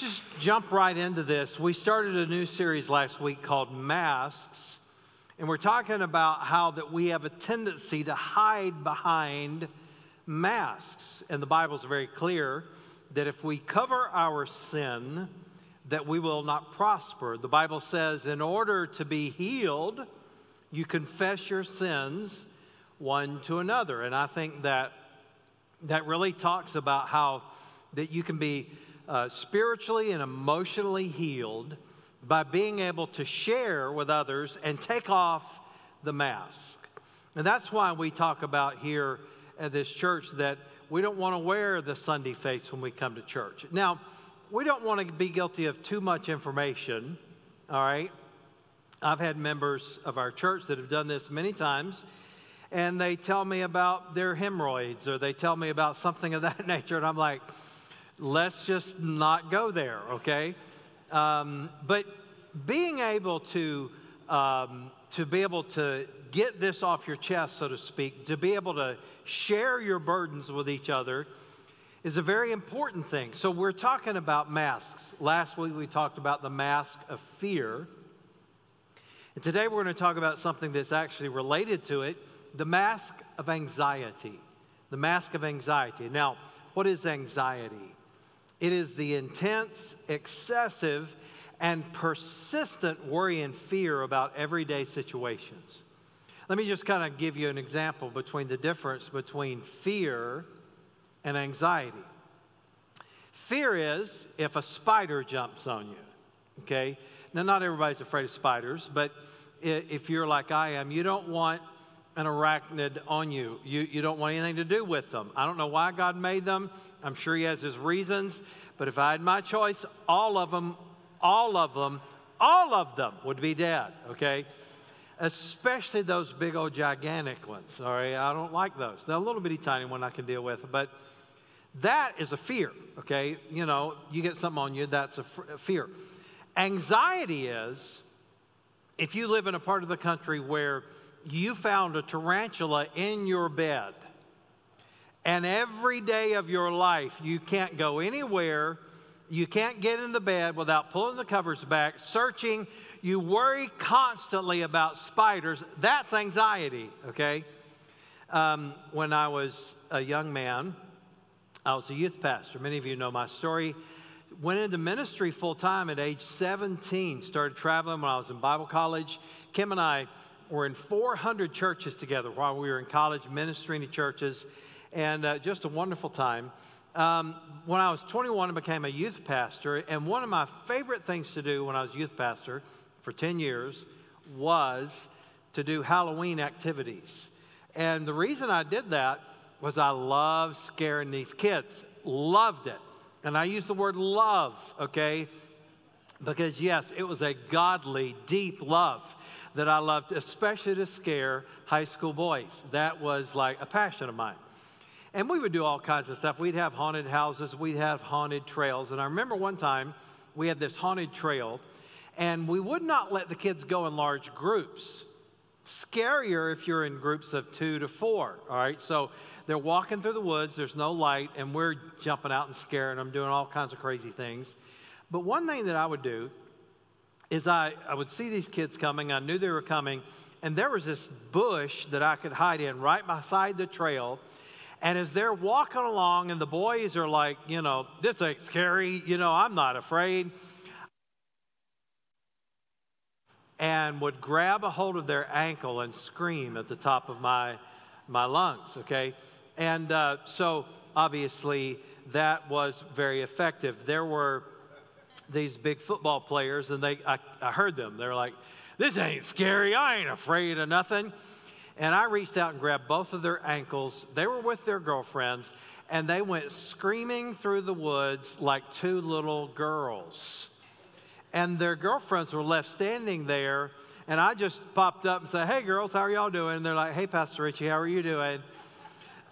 just jump right into this. We started a new series last week called Masks, and we're talking about how that we have a tendency to hide behind masks. And the Bible's very clear that if we cover our sin, that we will not prosper. The Bible says in order to be healed, you confess your sins one to another. And I think that that really talks about how that you can be uh, spiritually and emotionally healed by being able to share with others and take off the mask. And that's why we talk about here at this church that we don't want to wear the Sunday face when we come to church. Now, we don't want to be guilty of too much information, all right? I've had members of our church that have done this many times, and they tell me about their hemorrhoids or they tell me about something of that nature, and I'm like, let's just not go there, okay? Um, but being able to um, to be able to get this off your chest, so to speak, to be able to share your burdens with each other is a very important thing. So we're talking about masks. Last week we talked about the mask of fear. And today we're going to talk about something that's actually related to it the mask of anxiety. The mask of anxiety. Now, what is anxiety? It is the intense, excessive, and persistent worry and fear about everyday situations. Let me just kind of give you an example between the difference between fear and anxiety. Fear is if a spider jumps on you, okay? Now, not everybody's afraid of spiders, but if you're like I am, you don't want an arachnid on you. you. You don't want anything to do with them. I don't know why God made them. I'm sure He has His reasons. But if I had my choice, all of them, all of them, all of them would be dead, okay? Especially those big old gigantic ones, Sorry, I don't like those. A little bitty tiny one I can deal with, but that is a fear, okay? You know, you get something on you, that's a, f- a fear. Anxiety is if you live in a part of the country where you found a tarantula in your bed, and every day of your life you can't go anywhere, you can't get in the bed without pulling the covers back, searching, you worry constantly about spiders, that's anxiety, okay? Um, when I was a young man, I was a youth pastor. Many of you know my story. Went into ministry full time at age 17, started traveling when I was in Bible college. Kim and I were in 400 churches together while we were in college, ministering to churches, and uh, just a wonderful time. Um, when I was 21, I became a youth pastor, and one of my favorite things to do when I was youth pastor for 10 years was to do Halloween activities. And the reason I did that was I loved scaring these kids, loved it. And I use the word love, okay? Because, yes, it was a godly, deep love that I loved, especially to scare high school boys. That was like a passion of mine. And we would do all kinds of stuff. We'd have haunted houses, we'd have haunted trails. And I remember one time we had this haunted trail, and we would not let the kids go in large groups. Scarier if you're in groups of two to four, all right? So they're walking through the woods, there's no light, and we're jumping out and scaring them, doing all kinds of crazy things. But one thing that I would do is I, I would see these kids coming. I knew they were coming. And there was this bush that I could hide in right beside the trail. And as they're walking along, and the boys are like, you know, this ain't scary, you know, I'm not afraid. And would grab a hold of their ankle and scream at the top of my, my lungs, okay? And uh, so obviously that was very effective. There were these big football players, and they, I, I heard them. They're like, this ain't scary. I ain't afraid of nothing. And I reached out and grabbed both of their ankles. They were with their girlfriends, and they went screaming through the woods like two little girls. And their girlfriends were left standing there, and I just popped up and said, Hey, girls, how are y'all doing? And they're like, Hey, Pastor Richie, how are you doing?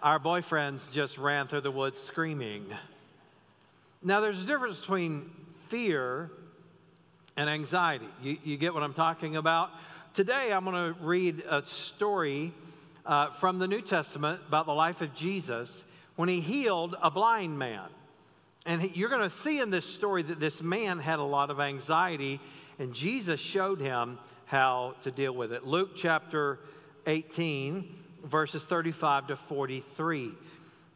Our boyfriends just ran through the woods screaming. Now, there's a difference between fear and anxiety. You, you get what I'm talking about? Today, I'm going to read a story uh, from the New Testament about the life of Jesus when he healed a blind man. And you're going to see in this story that this man had a lot of anxiety, and Jesus showed him how to deal with it. Luke chapter 18, verses 35 to 43.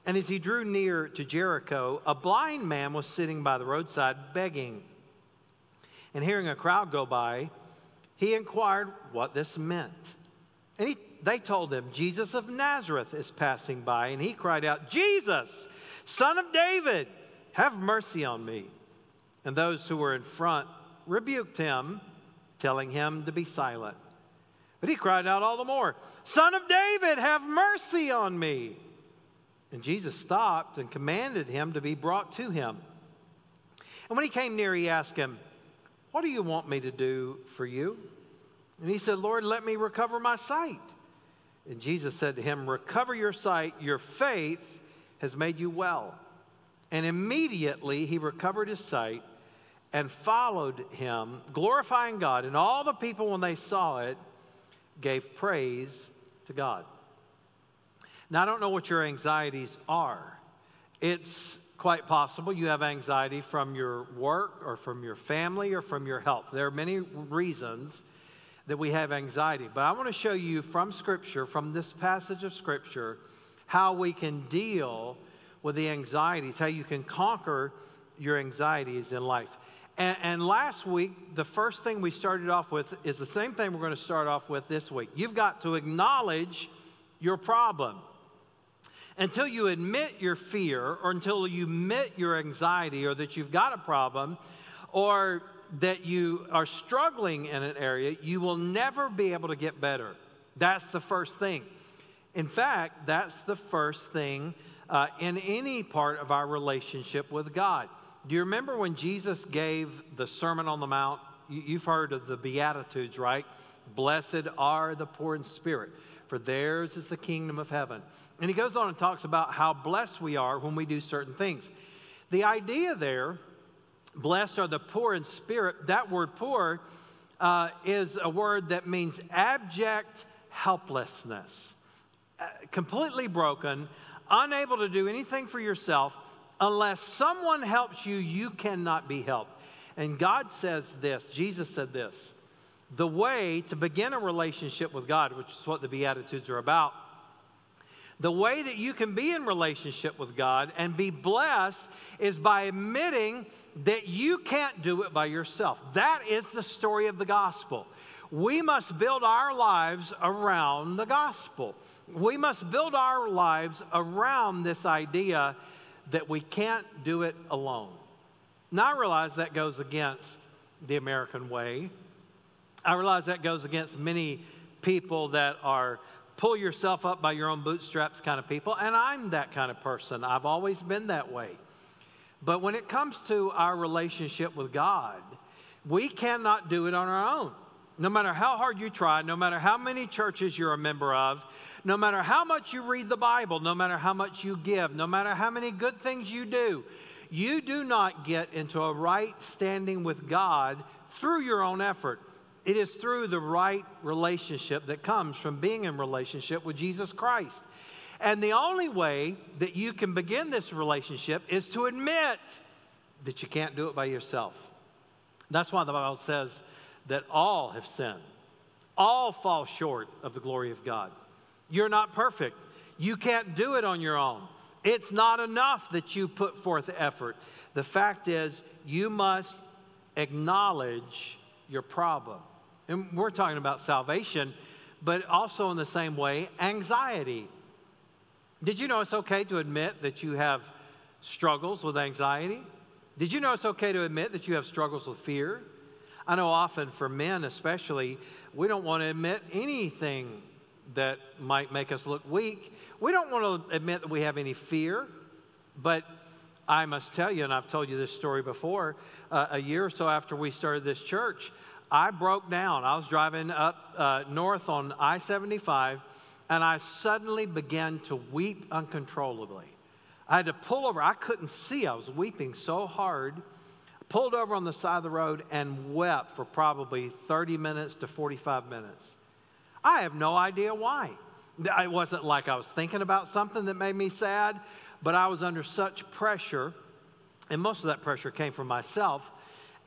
And as he drew near to Jericho, a blind man was sitting by the roadside begging. And hearing a crowd go by, he inquired what this meant. And he, they told him, Jesus of Nazareth is passing by. And he cried out, Jesus, son of David, have mercy on me. And those who were in front rebuked him, telling him to be silent. But he cried out all the more, Son of David, have mercy on me. And Jesus stopped and commanded him to be brought to him. And when he came near, he asked him, What do you want me to do for you? And he said, Lord, let me recover my sight. And Jesus said to him, Recover your sight, your faith has made you well. And immediately he recovered his sight and followed him, glorifying God. And all the people, when they saw it, gave praise to God. Now, I don't know what your anxieties are. It's quite possible you have anxiety from your work or from your family or from your health. There are many reasons that we have anxiety. But I want to show you from Scripture, from this passage of Scripture, how we can deal with the anxieties, how you can conquer your anxieties in life. And, and, last week, the first thing we started off with is the same thing we're going to start off with this week. You've got to acknowledge your problem. Until you admit your fear, or until you admit your anxiety, or that you've got a problem, or that you are struggling in an area, you will never be able to get better. That's the first thing. In fact, that's the first thing uh, in any part of our relationship with God. Do you remember when Jesus gave the Sermon on the Mount? You've heard of the Beatitudes, right? Blessed are the poor in spirit, for theirs is the kingdom of heaven. And he goes on and talks about how blessed we are when we do certain things. The idea there, blessed are the poor in spirit, that word poor uh, is a word that means abject helplessness, uh, completely broken, unable to do anything for yourself. Unless someone helps you, you cannot be helped. And God says this, Jesus said this the way to begin a relationship with God, which is what the Beatitudes are about, the way that you can be in relationship with God and be blessed is by admitting that you can't do it by yourself. That is the story of the gospel. We must build our lives around the gospel. We must build our lives around this idea that we can't do it alone. Now, I realize that goes against the American way. I realize that goes against many people that are pull yourself up by your own bootstraps kind of people, and I'm that kind of person. I've always been that way. But when it comes to our relationship with God, we cannot do it on our own. No matter how hard you try, no matter how many churches you're a member of, no matter how much you read the Bible, no matter how much you give, no matter how many good things you do, you do not get into a right standing with God through your own effort. It is through the right relationship that comes from being in relationship with Jesus Christ. And the only way that you can begin this relationship is to admit that you can't do it by yourself. That's why the Bible says that all have sinned, all fall short of the glory of God. You're not perfect, you can't do it on your own. It's not enough that you put forth effort. The fact is, you must acknowledge your problem. And we're talking about salvation, but also in the same way, anxiety. Did you know it's okay to admit that you have struggles with anxiety? Did you know it's okay to admit that you have struggles with fear? I know often for men, especially, we don't want to admit anything that might make us look weak. We don't want to admit that we have any fear, but I must tell you, and I've told you this story before, uh, a year or so after we started this church, I broke down. I was driving up uh, north on I 75, and I suddenly began to weep uncontrollably. I had to pull over. I couldn't see. I was weeping so hard. Pulled over on the side of the road and wept for probably 30 minutes to 45 minutes. I have no idea why. It wasn't like I was thinking about something that made me sad, but I was under such pressure And most of that pressure came from myself.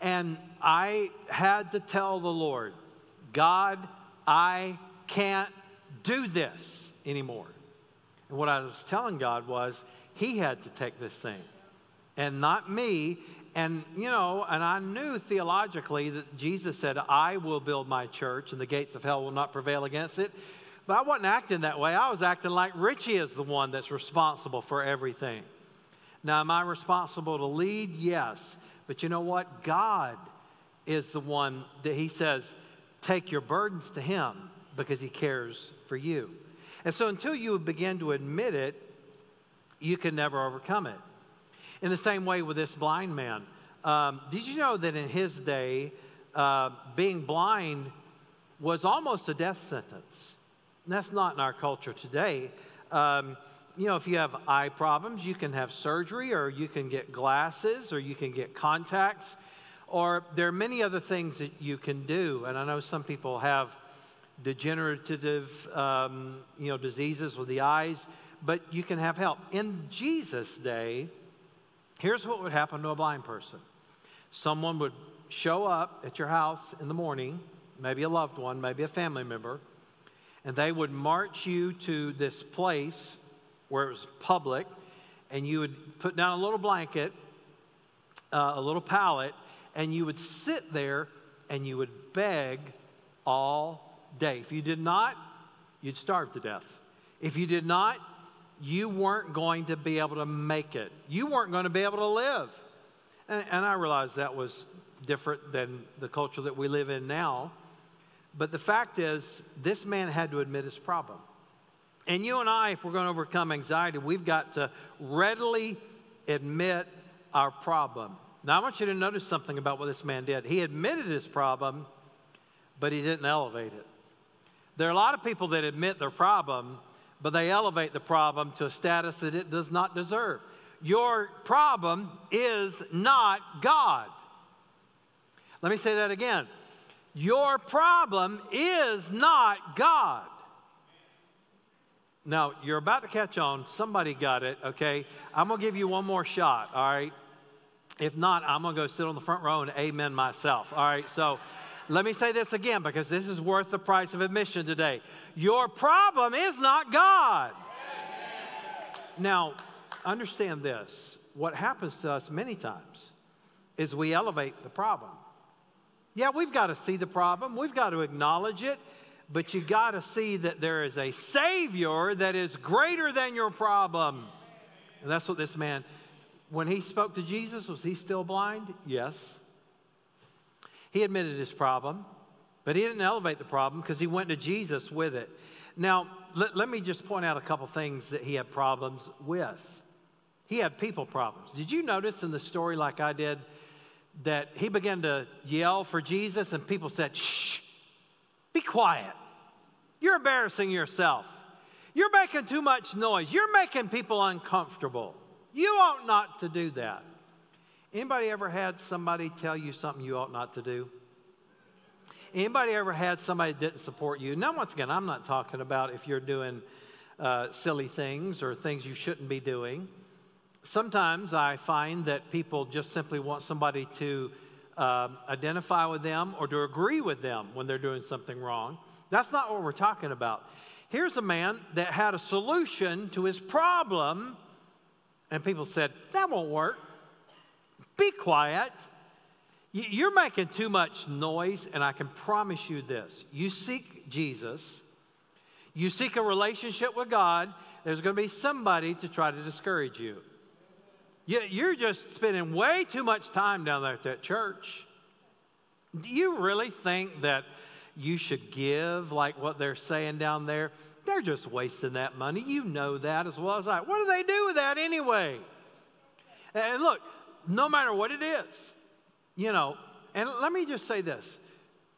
And I had to tell the Lord, God, I can't do this anymore. And what I was telling God was, He had to take this thing and not me. And, you know, and I knew theologically that Jesus said, I will build my church and the gates of hell will not prevail against it. But I wasn't acting that way. I was acting like Richie is the one that's responsible for everything. Now, am I responsible to lead? Yes. But you know what? God is the one that He says, take your burdens to Him because He cares for you. And so until you begin to admit it, you can never overcome it. In the same way with this blind man, um, did you know that in his day, uh, being blind was almost a death sentence? And that's not in our culture today. Um, you know, if you have eye problems, you can have surgery, or you can get glasses, or you can get contacts, or there are many other things that you can do. And I know some people have degenerative, um, you know, diseases with the eyes, but you can have help. In Jesus' day, here's what would happen to a blind person someone would show up at your house in the morning, maybe a loved one, maybe a family member, and they would march you to this place where it was public, and you would put down a little blanket, uh, a little pallet, and you would sit there and you would beg all day. If you did not, you'd starve to death. If you did not, you weren't going to be able to make it. You weren't going to be able to live. And, and I realized that was different than the culture that we live in now. But the fact is, this man had to admit his problem. And you and I, if we're going to overcome anxiety, we've got to readily admit our problem. Now, I want you to notice something about what this man did. He admitted his problem, but he didn't elevate it. There are a lot of people that admit their problem, but they elevate the problem to a status that it does not deserve. Your problem is not God. Let me say that again. Your problem is not God. Now, you're about to catch on. Somebody got it, okay? I'm going to give you one more shot, all right? If not, I'm going to go sit on the front row and amen myself, all right? So let me say this again because this is worth the price of admission today. Your problem is not God. Now, understand this. What happens to us many times is we elevate the problem. Yeah, we've got to see the problem, we've got to acknowledge it, but you got to see that there is a Savior that is greater than your problem. And that's what this man, when he spoke to Jesus, was he still blind? Yes. He admitted his problem, but he didn't elevate the problem because he went to Jesus with it. Now, let, let me just point out a couple things that he had problems with. He had people problems. Did you notice in the story, like I did, that he began to yell for Jesus and people said, Shh, be quiet. You're embarrassing yourself. You're making too much noise. You're making people uncomfortable. You ought not to do that. Anybody ever had somebody tell you something you ought not to do? Anybody ever had somebody didn't support you? Now, once again, I'm not talking about if you're doing uh, silly things or things you shouldn't be doing. Sometimes I find that people just simply want somebody to um, identify with them or to agree with them when they're doing something wrong. That's not what we're talking about. Here's a man that had a solution to his problem, and people said, That won't work. Be quiet. You're making too much noise, and I can promise you this you seek Jesus, you seek a relationship with God, there's going to be somebody to try to discourage you. You're just spending way too much time down there at that church. Do you really think that you should give like what they're saying down there? They're just wasting that money. You know that as well as I. What do they do with that anyway? And look, no matter what it is, you know, and let me just say this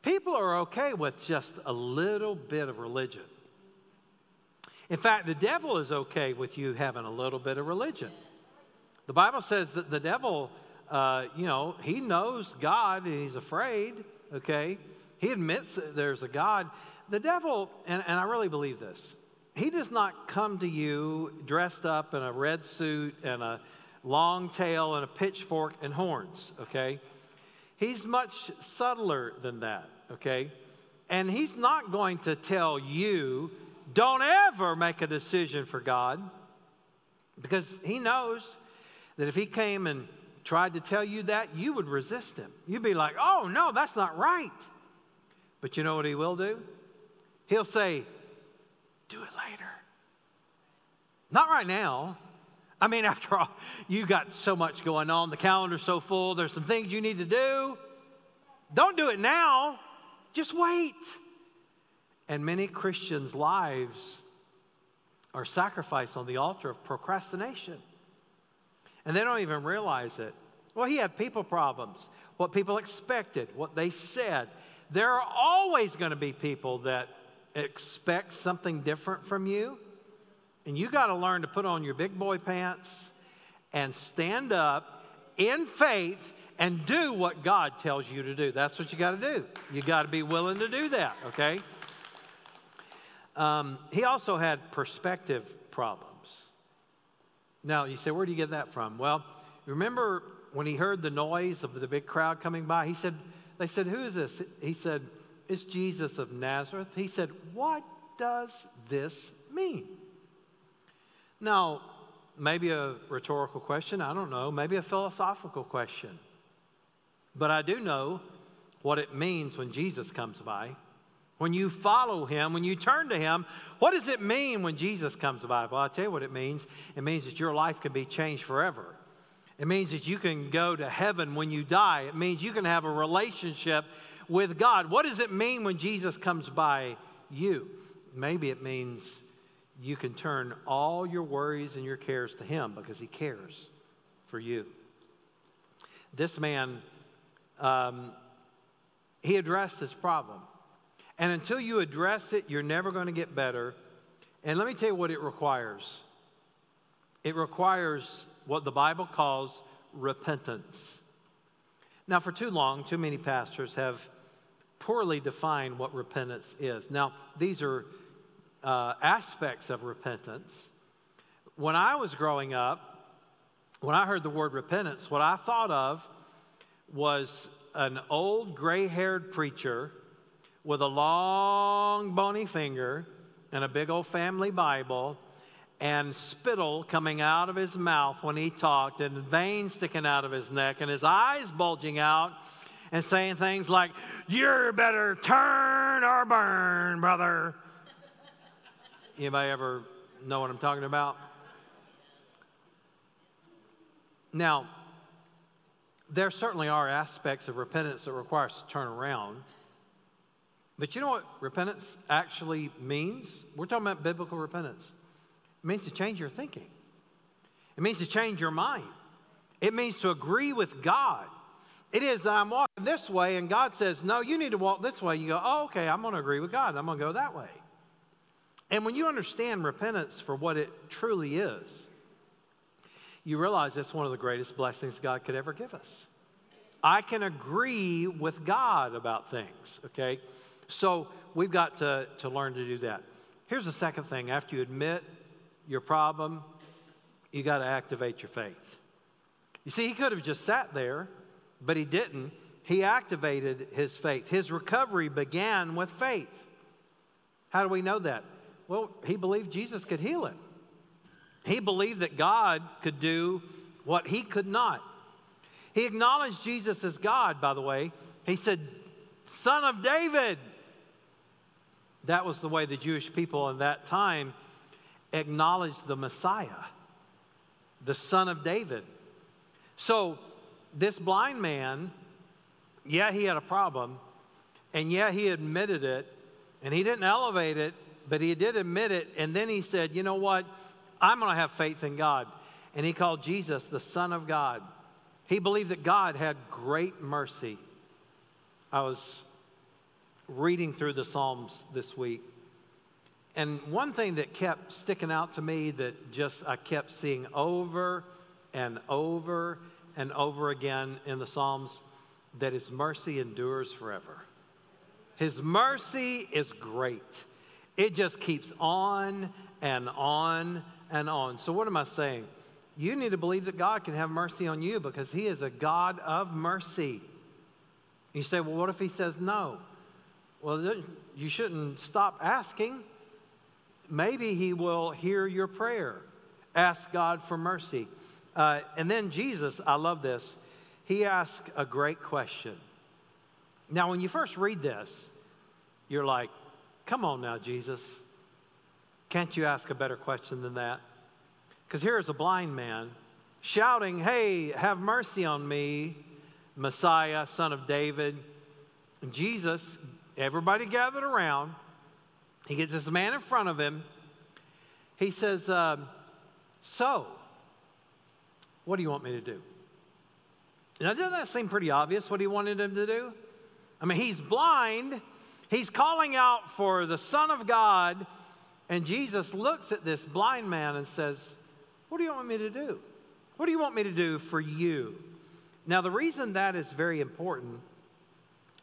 people are okay with just a little bit of religion. In fact, the devil is okay with you having a little bit of religion. The Bible says that the devil, uh, you know, he knows God and he's afraid, okay? He admits that there's a God. The devil, and, and I really believe this, he does not come to you dressed up in a red suit and a long tail and a pitchfork and horns, okay? He's much subtler than that, okay? And he's not going to tell you, don't ever make a decision for God, because he knows that if he came and tried to tell you that, you would resist him. You'd be like, oh, no, that's not right. But you know what he will do? He'll say, do it later. Not right now. I mean, after all, you got so much going on. The calendar's so full. There's some things you need to do. Don't do it now. Just wait. And many Christians' lives are sacrificed on the altar of procrastination. And they don't even realize it. Well, he had people problems, what people expected, what they said. There are always going to be people that expect something different from you. And you got to learn to put on your big boy pants and stand up in faith and do what God tells you to do. That's what you got to do. You got to be willing to do that, okay? Um, he also had perspective problems. Now, you say, where do you get that from? Well, remember when he heard the noise of the big crowd coming by? He said, they said, who is this? He said, it's Jesus of Nazareth. He said, what does this mean? Now, maybe a rhetorical question, I don't know, maybe a philosophical question. But I do know what it means when Jesus comes by. When you follow him, when you turn to him, what does it mean when Jesus comes by? Well, I'll tell you what it means. It means that your life can be changed forever. It means that you can go to heaven when you die. It means you can have a relationship with God. What does it mean when Jesus comes by you? Maybe it means you can turn all your worries and your cares to Him because He cares for you. This man, um, he addressed this problem. And until you address it, you're never going to get better. And let me tell you what it requires it requires what the Bible calls repentance. Now, for too long, too many pastors have poorly defined what repentance is. Now, these are uh, aspects of repentance. When I was growing up, when I heard the word repentance, what I thought of was an old gray haired preacher with a long bony finger and a big old family Bible and spittle coming out of his mouth when he talked and veins sticking out of his neck and his eyes bulging out and saying things like, You're better turn or burn, brother. Anybody ever know what I'm talking about? Now, there certainly are aspects of repentance that require us to turn around. But you know what repentance actually means? We're talking about biblical repentance. It means to change your thinking, it means to change your mind, it means to agree with God. It is I'm walking this way, and God says, No, you need to walk this way. You go, Oh, okay, I'm going to agree with God. I'm going to go that way. And when you understand repentance for what it truly is, you realize that's one of the greatest blessings God could ever give us. I can agree with God about things, okay? So we've got to, to learn to do that. Here's the second thing after you admit your problem, you got to activate your faith. You see, he could have just sat there, but he didn't. He activated his faith. His recovery began with faith. How do we know that? Well, he believed Jesus could heal him. He believed that God could do what he could not. He acknowledged Jesus as God, by the way. He said, Son of David, that was the way the Jewish people in that time acknowledged the Messiah, the son of David. So, this blind man, yeah, he had a problem, and yeah, he admitted it, and he didn't elevate it, but he did admit it, and then he said, You know what? I'm going to have faith in God. And he called Jesus the Son of God. He believed that God had great mercy. I was reading through the Psalms this week. And one thing that kept sticking out to me that just I kept seeing over and over and over again in the Psalms that his mercy endures forever. His mercy is great. It just keeps on and on and on. So, what am I saying? you need to believe that God can have mercy on you because He is a God of mercy. You say, well, what if He says no? Well, you shouldn't stop asking. Maybe He will hear your prayer. Ask God for mercy. Uh, and then Jesus, I love this, He asked a great question. Now, when you first read this, you're like, come on now, Jesus. Can't you ask a better question than that? Because here is a blind man shouting, Hey, have mercy on me, Messiah, son of David. And Jesus, everybody gathered around. He gets this man in front of him. He says, uh, So, what do you want me to do? Now, doesn't that seem pretty obvious what he wanted him to do? I mean, he's blind. He's calling out for the Son of God. And Jesus looks at this blind man and says, what do you want me to do? What do you want me to do for you? Now, the reason that is very important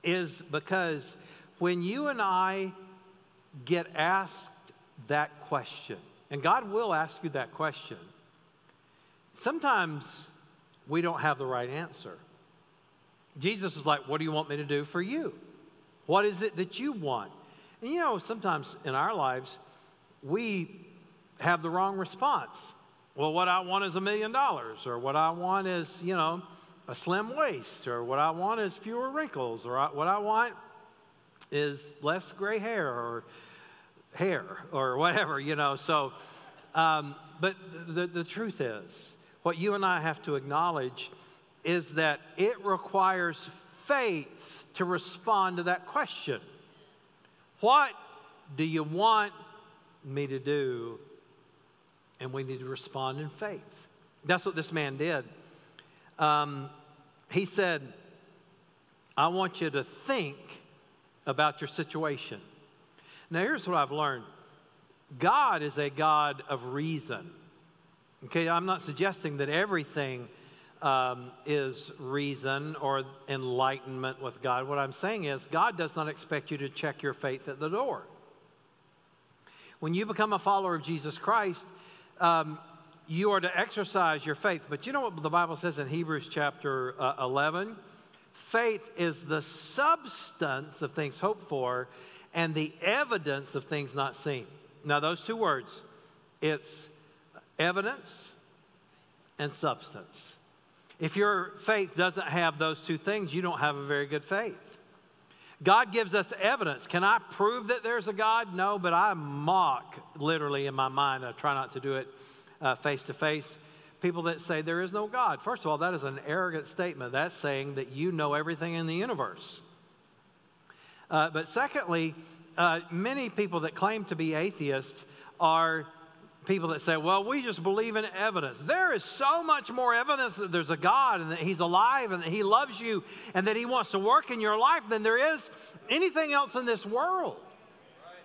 is because when you and I get asked that question, and God will ask you that question, sometimes we don't have the right answer. Jesus was like, What do you want me to do for you? What is it that you want? And you know, sometimes in our lives, we have the wrong response well, what I want is a million dollars, or what I want is, you know, a slim waist, or what I want is fewer wrinkles, or what I want is less gray hair, or hair, or whatever, you know. So, um, but the, the truth is, what you and I have to acknowledge is that it requires faith to respond to that question. What do you want me to do and we need to respond in faith. That's what this man did. Um, he said, I want you to think about your situation. Now, here's what I've learned God is a God of reason. Okay, I'm not suggesting that everything um, is reason or enlightenment with God. What I'm saying is, God does not expect you to check your faith at the door. When you become a follower of Jesus Christ, um, you are to exercise your faith. But you know what the Bible says in Hebrews chapter uh, 11? Faith is the substance of things hoped for and the evidence of things not seen. Now, those two words, it's evidence and substance. If your faith doesn't have those two things, you don't have a very good faith. God gives us evidence. Can I prove that there's a God? No, but I mock literally in my mind. I try not to do it uh, face to face. People that say there is no God. First of all, that is an arrogant statement. That's saying that you know everything in the universe. Uh, but secondly, uh, many people that claim to be atheists are people that say, well, we just believe in evidence. There is so much more evidence that there's a God and that He's alive and that He loves you and that He wants to work in your life than there is anything else in this world.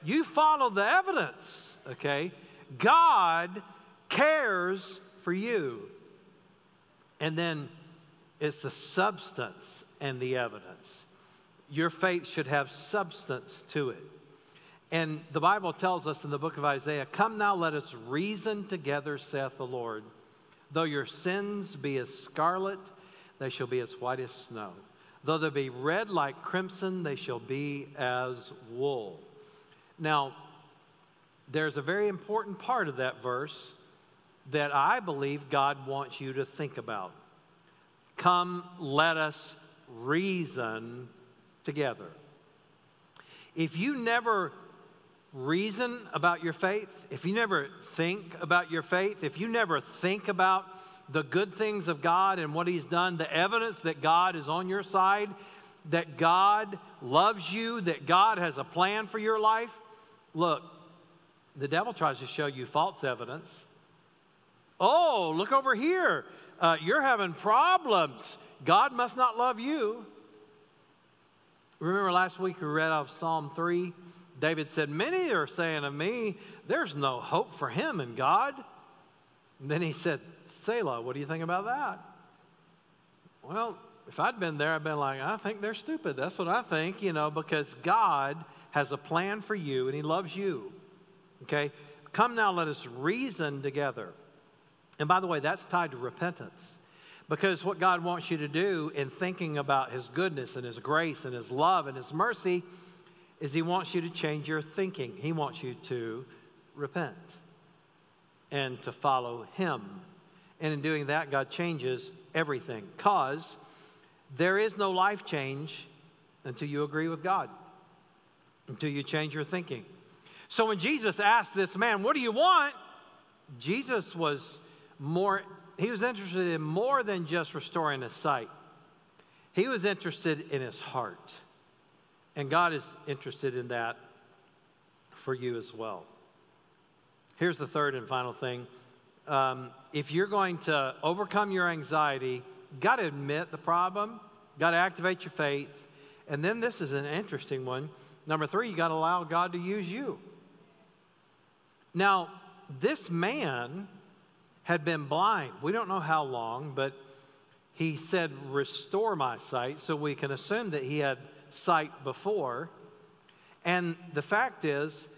You follow the evidence, okay? God cares for you. And then it's the substance and the evidence. Your faith should have substance to it. And the Bible tells us in the book of Isaiah, Come now, let us reason together, saith the Lord. Though your sins be as scarlet, they shall be as white as snow. Though they be red like crimson, they shall be as wool. Now, there's a very important part of that verse that I believe God wants you to think about. Come, let us reason together. If you never reason about your faith, if you never think about your faith, if you never think about the good things of God and what He's done, the evidence that God is on your side, that God loves you, that God has a plan for your life, look, the devil tries to show you false evidence. Oh, look over here. Uh, you're having problems. God must not love you. Remember last week we read out of Psalm 3? David said, Many are saying of me, there's no hope for him in God. And then he said, Selah, what do you think about that? Well, if I'd been there, I'd been like, I think they're stupid. That's what I think, you know, because God has a plan for you and he loves you. Okay? Come now, let us reason together. And by the way, that's tied to repentance. Because what God wants you to do in thinking about His goodness and His grace and His love and His mercy is He wants you to change your thinking. He wants you to repent and to follow Him. And in doing that, God changes everything. Because there is no life change until you agree with God, until you change your thinking. So when Jesus asked this man, What do you want? Jesus was more, he was interested in more than just restoring his sight. He was interested in his heart. And God is interested in that for you as well. Here's the third and final thing. Um, if you're going to overcome your anxiety, got to admit the problem, got to activate your faith. And then this is an interesting one. Number three, you got to allow God to use you. Now, this man had been blind. We don't know how long, but he said, Restore my sight. So we can assume that he had sight before. And the fact is,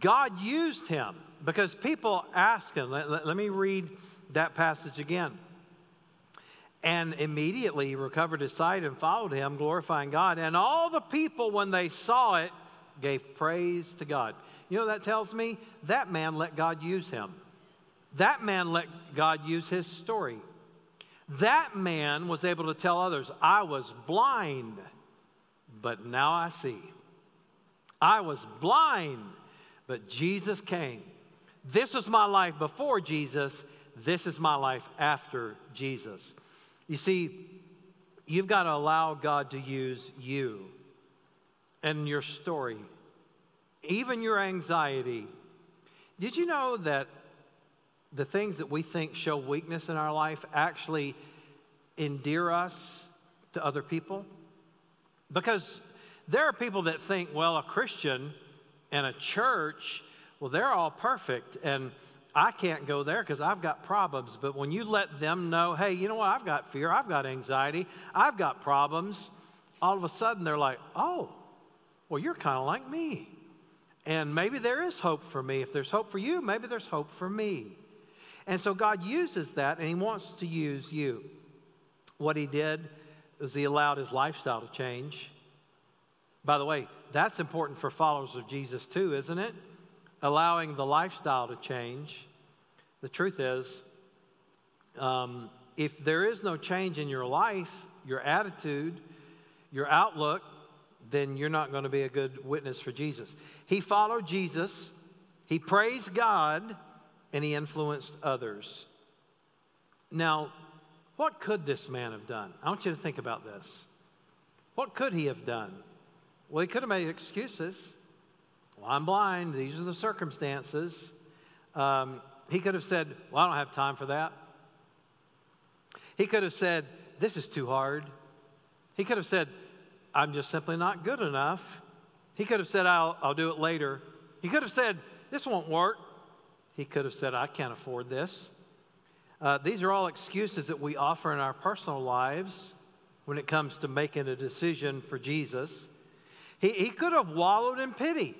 God used him because people asked him. Let, let, let me read that passage again. And immediately he recovered his sight and followed him, glorifying God. And all the people, when they saw it, gave praise to God. You know that tells me? That man let God use him. That man let God use his story. That man was able to tell others, I was blind, but now I see. I was blind, but Jesus came. This was my life before Jesus. This is my life after Jesus. You see, you've got to allow God to use you and your story, even your anxiety. Did you know that the things that we think show weakness in our life actually endear us to other people? Because there are people that think, well, a Christian and a church, well, they're all perfect, and I can't go there because I've got problems. But when you let them know, hey, you know what, I've got fear, I've got anxiety, I've got problems, all of a sudden they're like, oh, well, you're kind of like me. And maybe there is hope for me. If there's hope for you, maybe there's hope for me. And so God uses that and He wants to use you. What He did is He allowed His lifestyle to change. By the way, that's important for followers of Jesus too, isn't it? Allowing the lifestyle to change. The truth is, um, if there is no change in your life, your attitude, your outlook, then you're not going to be a good witness for Jesus. He followed Jesus, he praised God, and he influenced others. Now, what could this man have done? I want you to think about this. What could he have done? Well, he could have made excuses. Well, I'm blind. These are the circumstances. Um, he could have said, Well, I don't have time for that. He could have said, This is too hard. He could have said, I'm just simply not good enough. He could have said, I'll, I'll do it later. He could have said, This won't work. He could have said, I can't afford this. Uh, these are all excuses that we offer in our personal lives when it comes to making a decision for Jesus. He, he could have wallowed in pity.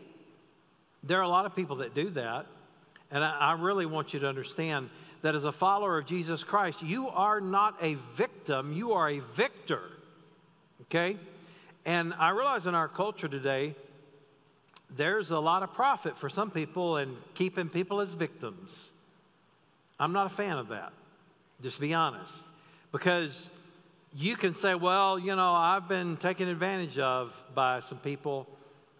There are a lot of people that do that. And I, I really want you to understand that as a follower of Jesus Christ, you are not a victim, you are a victor. Okay? And I realize in our culture today, there's a lot of profit for some people in keeping people as victims. I'm not a fan of that, just be honest. Because you can say, well, you know, I've been taken advantage of by some people.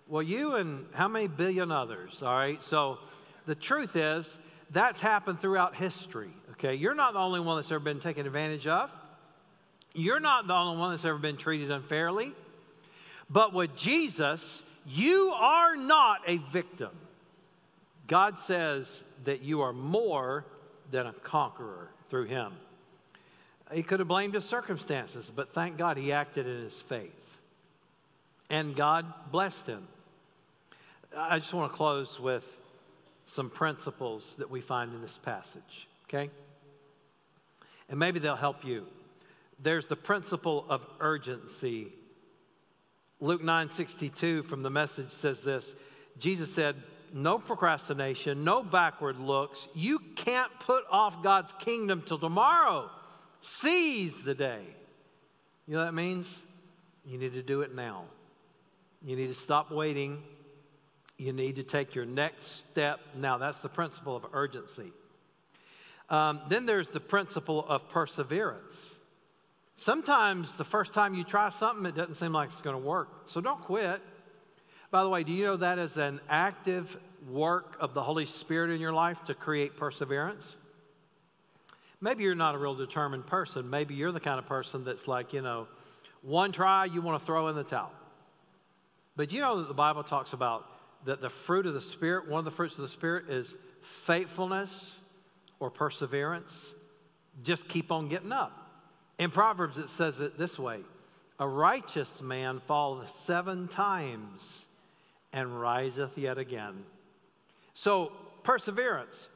Well, you and how many billion others, all right? So the truth is, that's happened throughout history, okay? You're not the only one that's ever been taken advantage of. You're not the only one that's ever been treated unfairly. But with Jesus, you are not a victim. God says that you are more than a conqueror through him. He could have blamed his circumstances, but thank God he acted in his faith. And God blessed him. I just want to close with some principles that we find in this passage, okay? And maybe they'll help you. There's the principle of urgency Luke 9 62 from the message says this Jesus said, no procrastination, no backward looks. You can't put off God's kingdom till tomorrow. Seize the day. You know what that means? You need to do it now. You need to stop waiting. You need to take your next step now. That's the principle of urgency. Um, then there's the principle of perseverance. Sometimes the first time you try something, it doesn't seem like it's going to work. So don't quit. By the way, do you know that is an active work of the Holy Spirit in your life to create perseverance? Maybe you're not a real determined person. Maybe you're the kind of person that's like, you know, one try, you want to throw in the towel. But you know that the Bible talks about that the fruit of the Spirit, one of the fruits of the Spirit is faithfulness or perseverance. Just keep on getting up. In Proverbs, it says it this way A righteous man falleth seven times and riseth yet again. So, perseverance.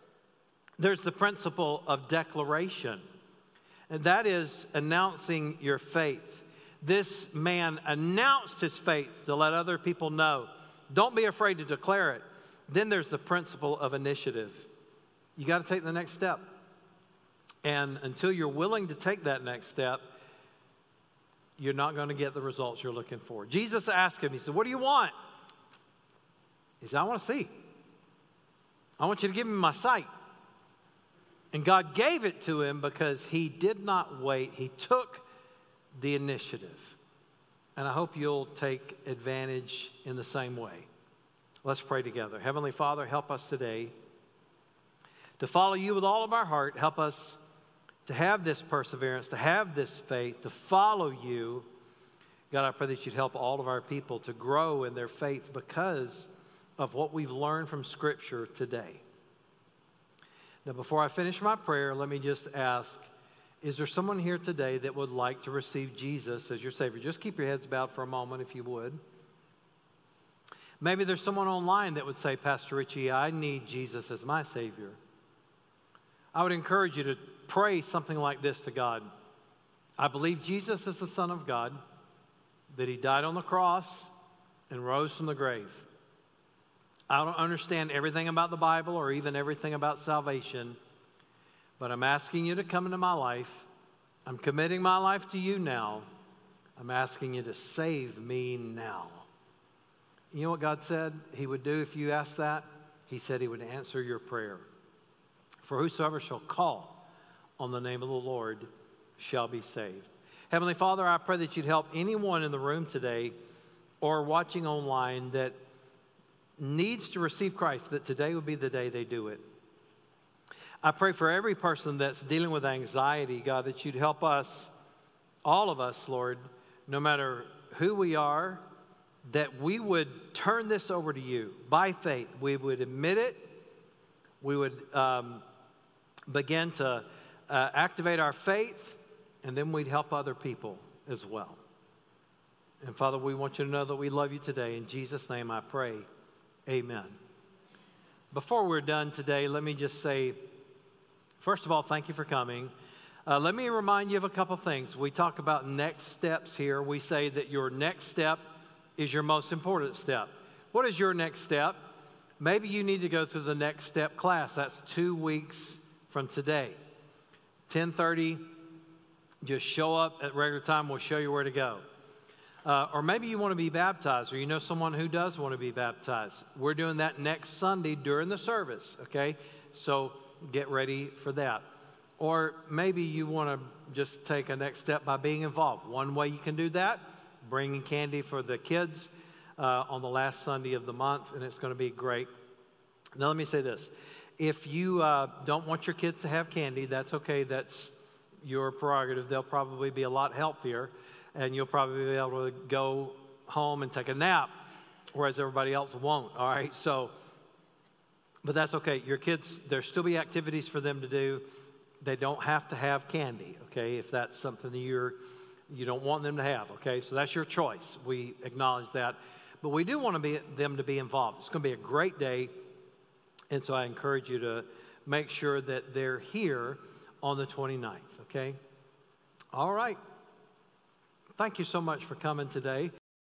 There's the principle of declaration, and that is announcing your faith. This man announced his faith to let other people know. Don't be afraid to declare it. Then there's the principle of initiative. You got to take the next step. And until you're willing to take that next step, you're not going to get the results you're looking for. Jesus asked him, He said, What do you want? He said, I want to see. I want you to give me my sight. And God gave it to him because he did not wait, he took the initiative. And I hope you'll take advantage in the same way. Let's pray together. Heavenly Father, help us today to follow you with all of our heart. Help us to have this perseverance, to have this faith, to follow you. God, I pray that you'd help all of our people to grow in their faith because of what we've learned from Scripture today. Now, before I finish my prayer, let me just ask Is there someone here today that would like to receive Jesus as your Savior? Just keep your heads bowed for a moment if you would. Maybe there's someone online that would say, Pastor Richie, I need Jesus as my Savior. I would encourage you to pray something like this to God I believe Jesus is the Son of God, that He died on the cross and rose from the grave. I don't understand everything about the Bible or even everything about salvation, but I'm asking you to come into my life. I'm committing my life to you now. I'm asking you to save me now. You know what God said He would do if you asked that? He said He would answer your prayer. For whosoever shall call on the name of the Lord shall be saved. Heavenly Father, I pray that you'd help anyone in the room today or watching online that needs to receive Christ, that today would be the day they do it. I pray for every person that's dealing with anxiety, God, that you'd help us, all of us, Lord, no matter who we are, that we would turn this over to you by faith. We would admit it. We would um, begin to uh, activate our faith, and then we'd help other people as well. And Father, we want you to know that we love you today. In Jesus' name I pray. Amen. Before we're done today, let me just say first of all, thank you for coming. Uh, let me remind you of a couple things. We talk about next steps here. We say that your next step is your most important step. What is your next step? Maybe you need to go through the next step class. That's two weeks from today. 1030, just show up at regular time. We'll show you where to go. Uh, or maybe you want to be baptized, or you know someone who does want to be baptized. We're doing that next Sunday during the service, okay? So get ready for that. Or maybe you want to just take a next step by being involved. One way you can do that, bringing candy for the kids uh, on the last Sunday of the month, and it's going to be great. Now, let me say this. If you uh, don't want your kids to have candy, that's okay. That's your prerogative. They'll probably be a lot healthier and you'll probably be able to go home and take a nap, whereas everybody else won't. All right, so, but that's okay. Your kids, there'll still be activities for them to do. They don't have to have candy, okay, if that's something that you're, you don't want them to have, okay? So that's your choice. We acknowledge that. But we do want to be, them to be involved. It's going to be a great day. And so I encourage you to make sure that they're here on the 29th, okay? All right. Thank you so much for coming today.